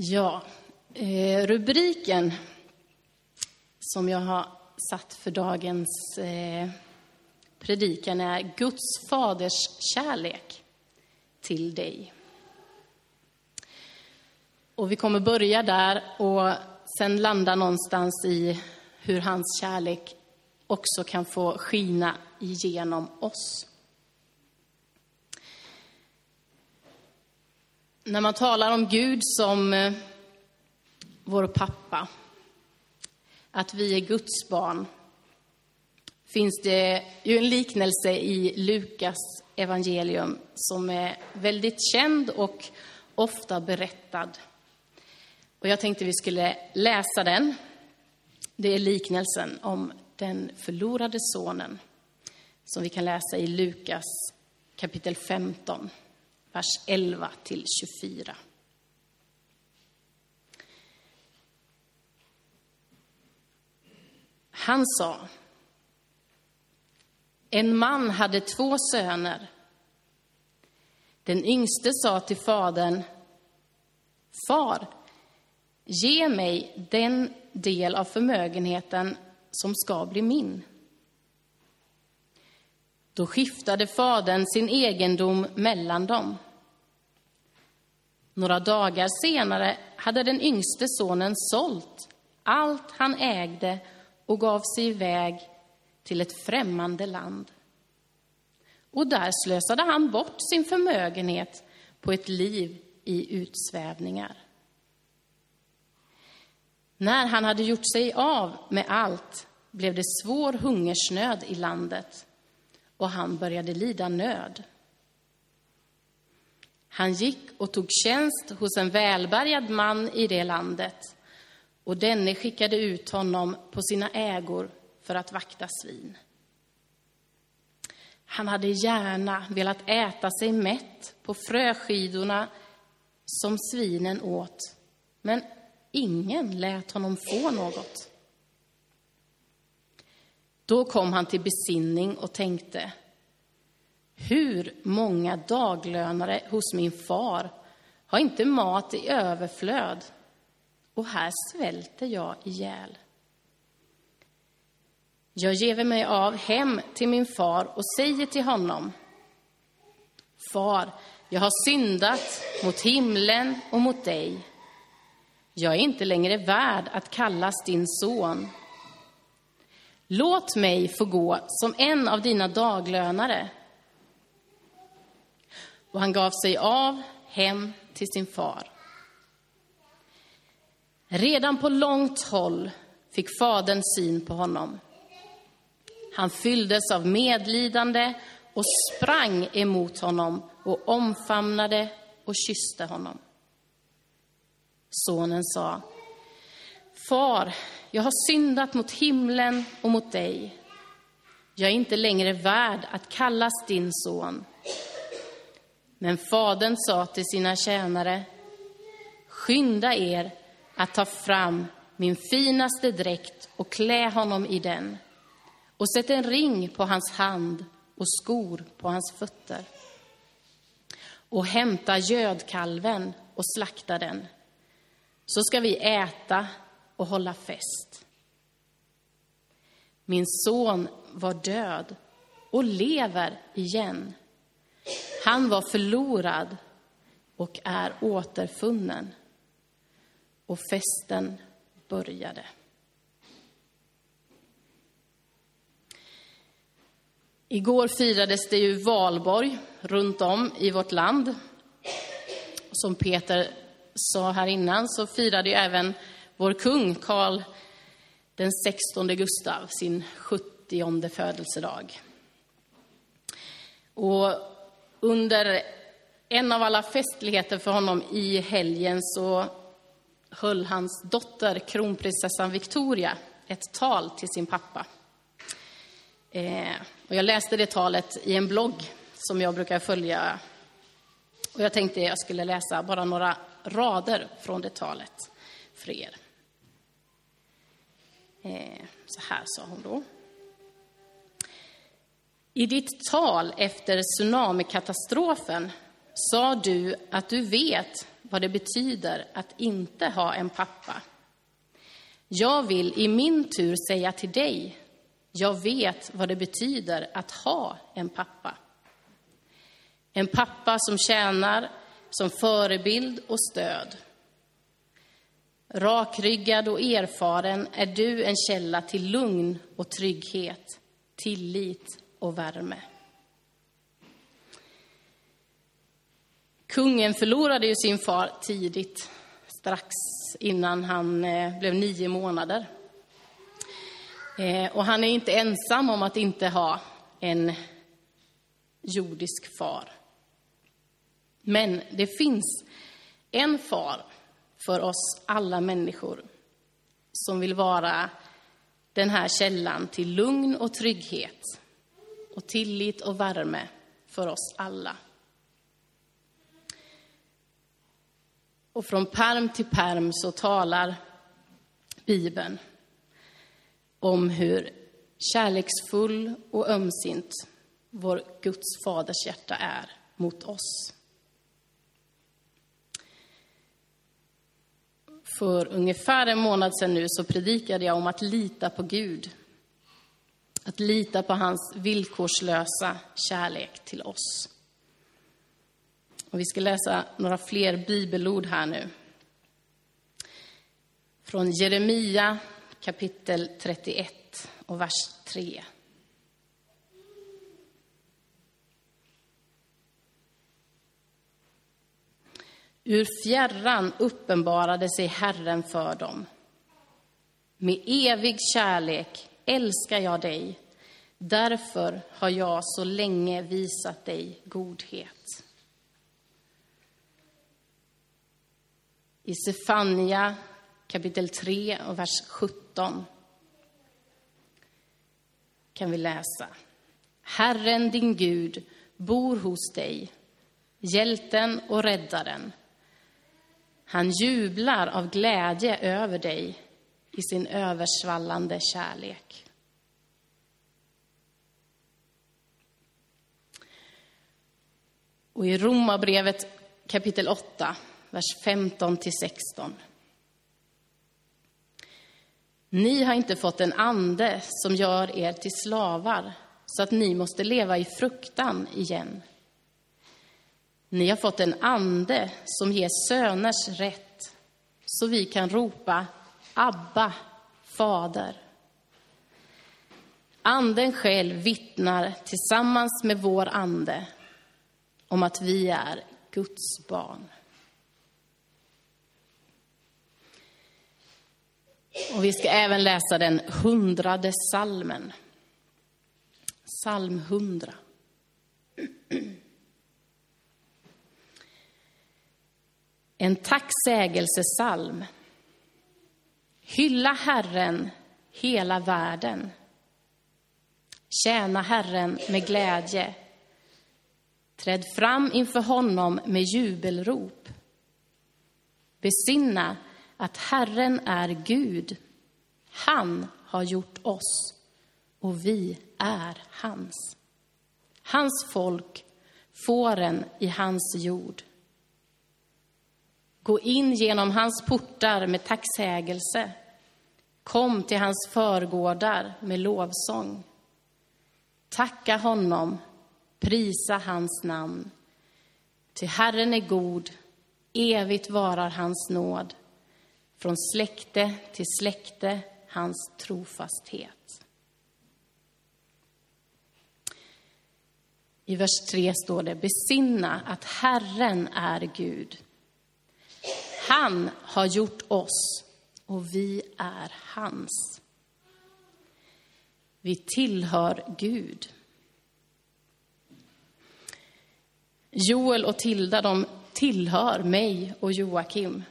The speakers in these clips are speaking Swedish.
Ja, eh, rubriken som jag har satt för dagens eh, predikan är Guds faders kärlek till dig. Och vi kommer börja där och sen landa någonstans i hur hans kärlek också kan få skina igenom oss. När man talar om Gud som eh, vår pappa, att vi är Guds barn, finns det ju en liknelse i Lukas evangelium som är väldigt känd och ofta berättad. Och jag tänkte vi skulle läsa den. Det är liknelsen om den förlorade sonen som vi kan läsa i Lukas kapitel 15 vers 11 till 24. Han sa, en man hade två söner. Den yngste sa till fadern, Far, ge mig den del av förmögenheten som ska bli min. Då skiftade fadern sin egendom mellan dem. Några dagar senare hade den yngste sonen sålt allt han ägde och gav sig iväg till ett främmande land. Och där slösade han bort sin förmögenhet på ett liv i utsvävningar. När han hade gjort sig av med allt blev det svår hungersnöd i landet och han började lida nöd. Han gick och tog tjänst hos en välbärgad man i det landet och denne skickade ut honom på sina ägor för att vakta svin. Han hade gärna velat äta sig mätt på fröskidorna som svinen åt, men ingen lät honom få något. Då kom han till besinning och tänkte, hur många daglönare hos min far har inte mat i överflöd och här svälter jag ihjäl. Jag ger mig av hem till min far och säger till honom, Far, jag har syndat mot himlen och mot dig. Jag är inte längre värd att kallas din son. Låt mig få gå som en av dina daglönare. Och han gav sig av hem till sin far. Redan på långt håll fick fadern syn på honom. Han fylldes av medlidande och sprang emot honom och omfamnade och kysste honom. Sonen sa, Far, jag har syndat mot himlen och mot dig. Jag är inte längre värd att kallas din son. Men fadern sa till sina tjänare, skynda er att ta fram min finaste dräkt och klä honom i den och sätt en ring på hans hand och skor på hans fötter. Och hämta gödkalven och slakta den. Så ska vi äta och hålla fest. Min son var död och lever igen. Han var förlorad och är återfunnen. Och festen började. Igår firades det ju valborg runt om i vårt land. Som Peter sa här innan så firade ju även vår kung Karl den 16 Gustav sin 70 födelsedag. Och under en av alla festligheter för honom i helgen så höll hans dotter, kronprinsessan Victoria, ett tal till sin pappa. Eh, och jag läste det talet i en blogg som jag brukar följa. Och jag tänkte jag skulle läsa bara några rader från det talet för er. Eh, så här sa hon då. I ditt tal efter tsunamikatastrofen sa du att du vet vad det betyder att inte ha en pappa. Jag vill i min tur säga till dig, jag vet vad det betyder att ha en pappa. En pappa som tjänar som förebild och stöd. Rakryggad och erfaren är du en källa till lugn och trygghet, tillit och värme. Kungen förlorade ju sin far tidigt, strax innan han eh, blev nio månader. Eh, och han är inte ensam om att inte ha en jordisk far. Men det finns en far för oss alla människor som vill vara den här källan till lugn och trygghet och tillit och värme för oss alla. Och från perm till perm så talar Bibeln om hur kärleksfull och ömsint vår Guds faders hjärta är mot oss. För ungefär en månad sedan nu så predikade jag om att lita på Gud. Att lita på hans villkorslösa kärlek till oss. Och vi ska läsa några fler bibelord här nu. Från Jeremia kapitel 31 och vers 3. Ur fjärran uppenbarade sig Herren för dem. Med evig kärlek älskar jag dig. Därför har jag så länge visat dig godhet. I Sefania kapitel 3 och vers 17 kan vi läsa. Herren din Gud bor hos dig, hjälten och räddaren. Han jublar av glädje över dig i sin översvallande kärlek. Och i Romarbrevet kapitel 8, vers 15 till 16. Ni har inte fått en ande som gör er till slavar så att ni måste leva i fruktan igen. Ni har fått en ande som ger söners rätt så vi kan ropa Abba, Fader. Anden själv vittnar tillsammans med vår ande om att vi är Guds barn. Och vi ska även läsa den hundrade salmen. Psalm 100. En tacksägelsesalm. Hylla Herren, hela världen. Tjäna Herren med glädje. Träd fram inför honom med jubelrop. Besinna att Herren är Gud. Han har gjort oss och vi är hans. Hans folk, fåren i hans jord. Gå in genom hans portar med tacksägelse. Kom till hans förgårdar med lovsång. Tacka honom, prisa hans namn. Till Herren är god, evigt varar hans nåd. Från släkte till släkte hans trofasthet. I vers 3 står det besinna att Herren är Gud. Han har gjort oss och vi är hans. Vi tillhör Gud. Joel och Tilda de tillhör mig och Joakim.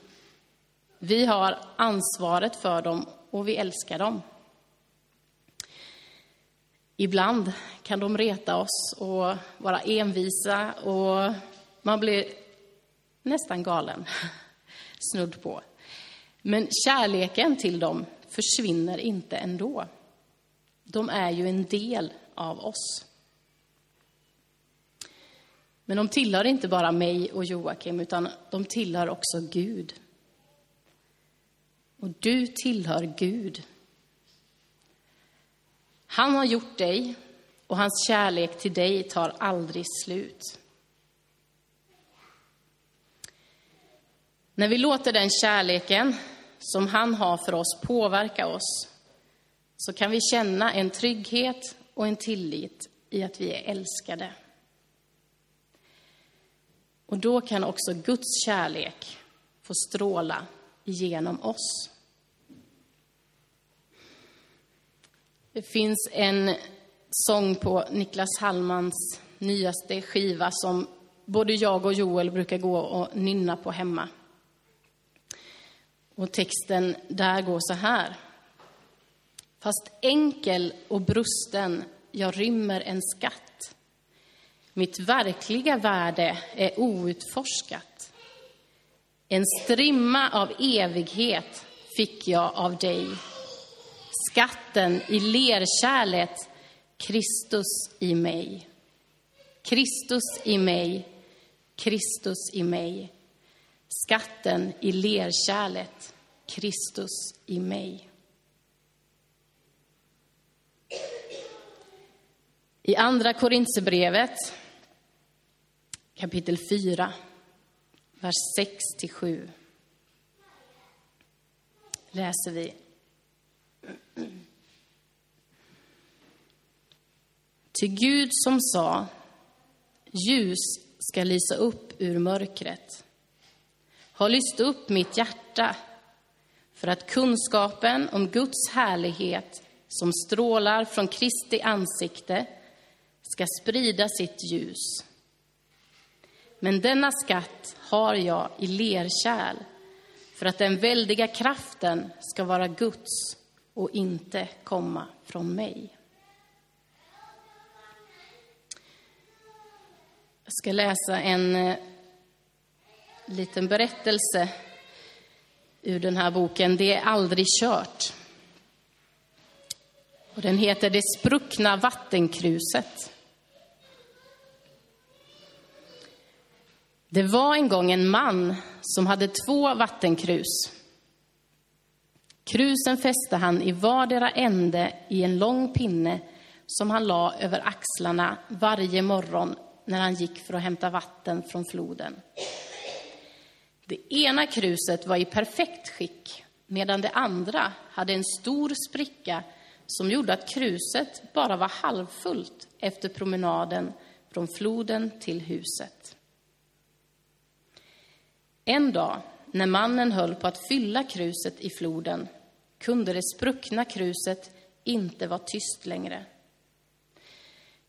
Vi har ansvaret för dem och vi älskar dem. Ibland kan de reta oss och vara envisa och man blir nästan galen, snudd på. Men kärleken till dem försvinner inte ändå. De är ju en del av oss. Men de tillhör inte bara mig och Joakim, utan de tillhör också Gud. Och du tillhör Gud. Han har gjort dig och hans kärlek till dig tar aldrig slut. När vi låter den kärleken som han har för oss påverka oss så kan vi känna en trygghet och en tillit i att vi är älskade. Och då kan också Guds kärlek få stråla igenom oss. Det finns en sång på Niklas Hallmans nyaste skiva som både jag och Joel brukar gå och nynna på hemma. Och texten där går så här. Fast enkel och brusten, jag rymmer en skatt. Mitt verkliga värde är outforskat. En strimma av evighet fick jag av dig. Skatten i lerkärlet, Kristus i mig. Kristus i mig, Kristus i mig. Skatten i lerkärlet, Kristus i mig. I Andra Korintierbrevet, kapitel 4, vers 6-7, läser vi. Till Gud som sa, ljus ska lysa upp ur mörkret, har lyst upp mitt hjärta för att kunskapen om Guds härlighet som strålar från Kristi ansikte ska sprida sitt ljus. Men denna skatt har jag i lerkärl för att den väldiga kraften ska vara Guds och inte komma från mig. Jag ska läsa en eh, liten berättelse ur den här boken. Det är aldrig kört. Och den heter Det spruckna vattenkruset. Det var en gång en man som hade två vattenkrus. Krusen fäste han i vardera ände i en lång pinne som han la över axlarna varje morgon när han gick för att hämta vatten från floden. Det ena kruset var i perfekt skick, medan det andra hade en stor spricka som gjorde att kruset bara var halvfullt efter promenaden från floden till huset. En dag, när mannen höll på att fylla kruset i floden, kunde det spruckna kruset inte vara tyst längre.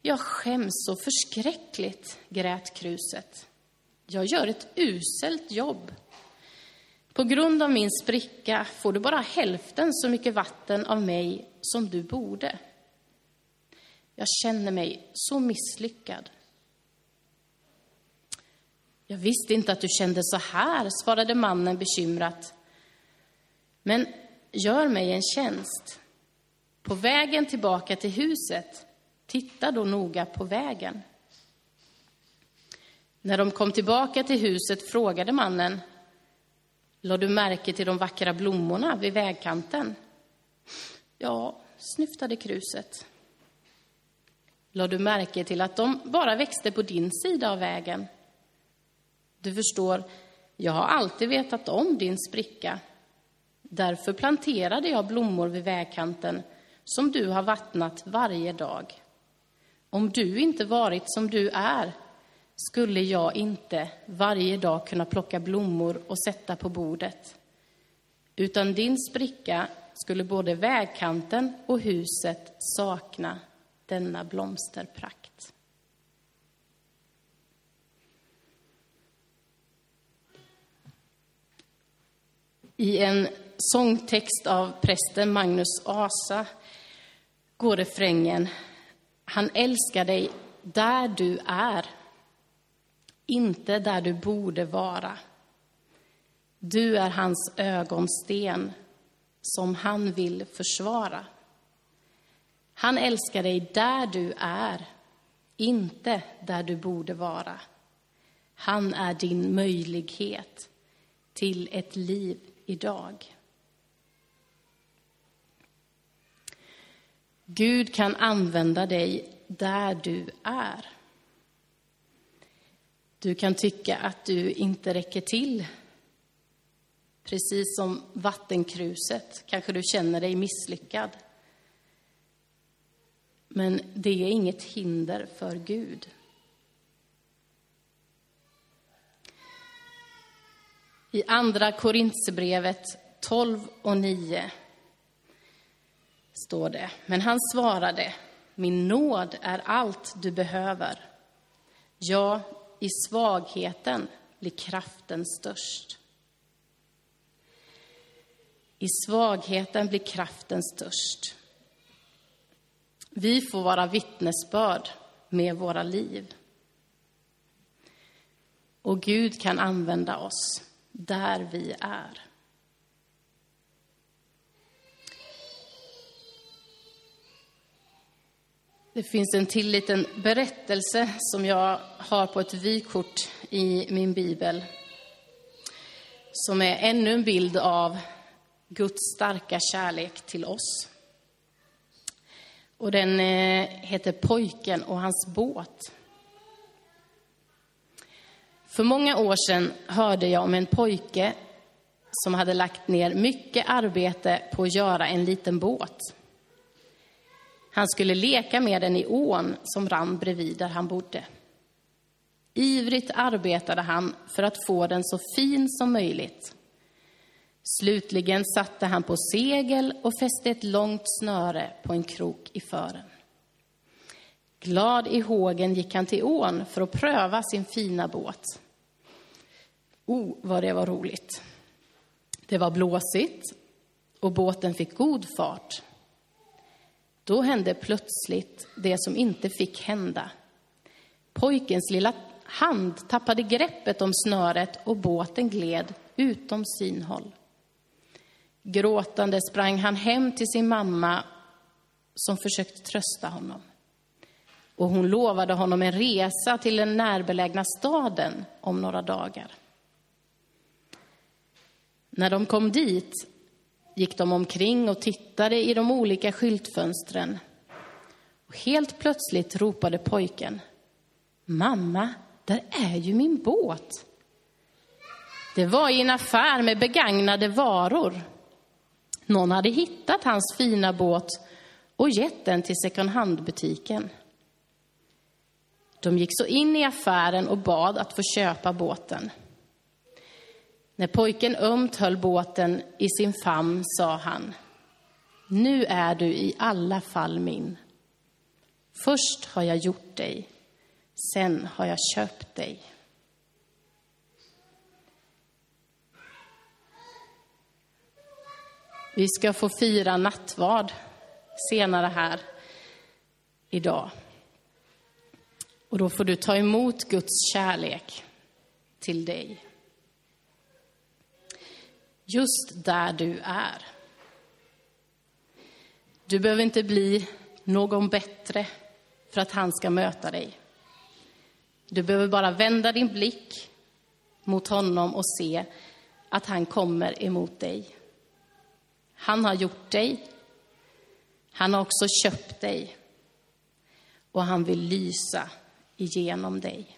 Jag skäms så förskräckligt, grät kruset. Jag gör ett uselt jobb. På grund av min spricka får du bara hälften så mycket vatten av mig som du borde. Jag känner mig så misslyckad. Jag visste inte att du kände så här, svarade mannen bekymrat. Men gör mig en tjänst. På vägen tillbaka till huset, titta då noga på vägen. När de kom tillbaka till huset frågade mannen, lade du märke till de vackra blommorna vid vägkanten? Ja, snyftade kruset. Lade du märke till att de bara växte på din sida av vägen? Du förstår, jag har alltid vetat om din spricka. Därför planterade jag blommor vid vägkanten som du har vattnat varje dag. Om du inte varit som du är skulle jag inte varje dag kunna plocka blommor och sätta på bordet. Utan din spricka skulle både vägkanten och huset sakna denna blomsterprakt. I en sångtext av prästen Magnus Asa går refrängen Han älskar dig där du är, inte där du borde vara. Du är hans ögonsten som han vill försvara. Han älskar dig där du är, inte där du borde vara. Han är din möjlighet till ett liv idag. Gud kan använda dig där du är. Du kan tycka att du inte räcker till. Precis som vattenkruset kanske du känner dig misslyckad. Men det är inget hinder för Gud. I Andra Korintsebrevet 12 och 9 står det. Men han svarade, min nåd är allt du behöver. Ja, i svagheten blir kraften störst. I svagheten blir kraften störst. Vi får vara vittnesbörd med våra liv. Och Gud kan använda oss där vi är. Det finns en till liten berättelse som jag har på ett vykort i min bibel. Som är ännu en bild av Guds starka kärlek till oss. Och den eh, heter Pojken och hans båt. För många år sedan hörde jag om en pojke som hade lagt ner mycket arbete på att göra en liten båt. Han skulle leka med den i ån som rann bredvid där han bodde. Ivrigt arbetade han för att få den så fin som möjligt. Slutligen satte han på segel och fäste ett långt snöre på en krok i fören. Glad i hågen gick han till ån för att pröva sin fina båt. Oh, vad det var roligt! Det var blåsigt och båten fick god fart. Då hände plötsligt det som inte fick hända. Pojkens lilla hand tappade greppet om snöret och båten gled utom synhåll. Gråtande sprang han hem till sin mamma som försökte trösta honom. Och hon lovade honom en resa till den närbelägna staden om några dagar. När de kom dit gick de omkring och tittade i de olika skyltfönstren. Och helt plötsligt ropade pojken. Mamma, där är ju min båt. Det var i en affär med begagnade varor. Någon hade hittat hans fina båt och gett den till second hand-butiken. De gick så in i affären och bad att få köpa båten. När pojken ömt höll båten i sin famn sa han, nu är du i alla fall min. Först har jag gjort dig, sen har jag köpt dig. Vi ska få fira nattvard senare här idag. Och då får du ta emot Guds kärlek till dig just där du är. Du behöver inte bli någon bättre för att han ska möta dig. Du behöver bara vända din blick mot honom och se att han kommer emot dig. Han har gjort dig. Han har också köpt dig. Och han vill lysa igenom dig.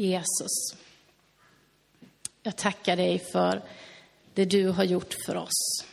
Jesus, jag tackar dig för det du har gjort för oss.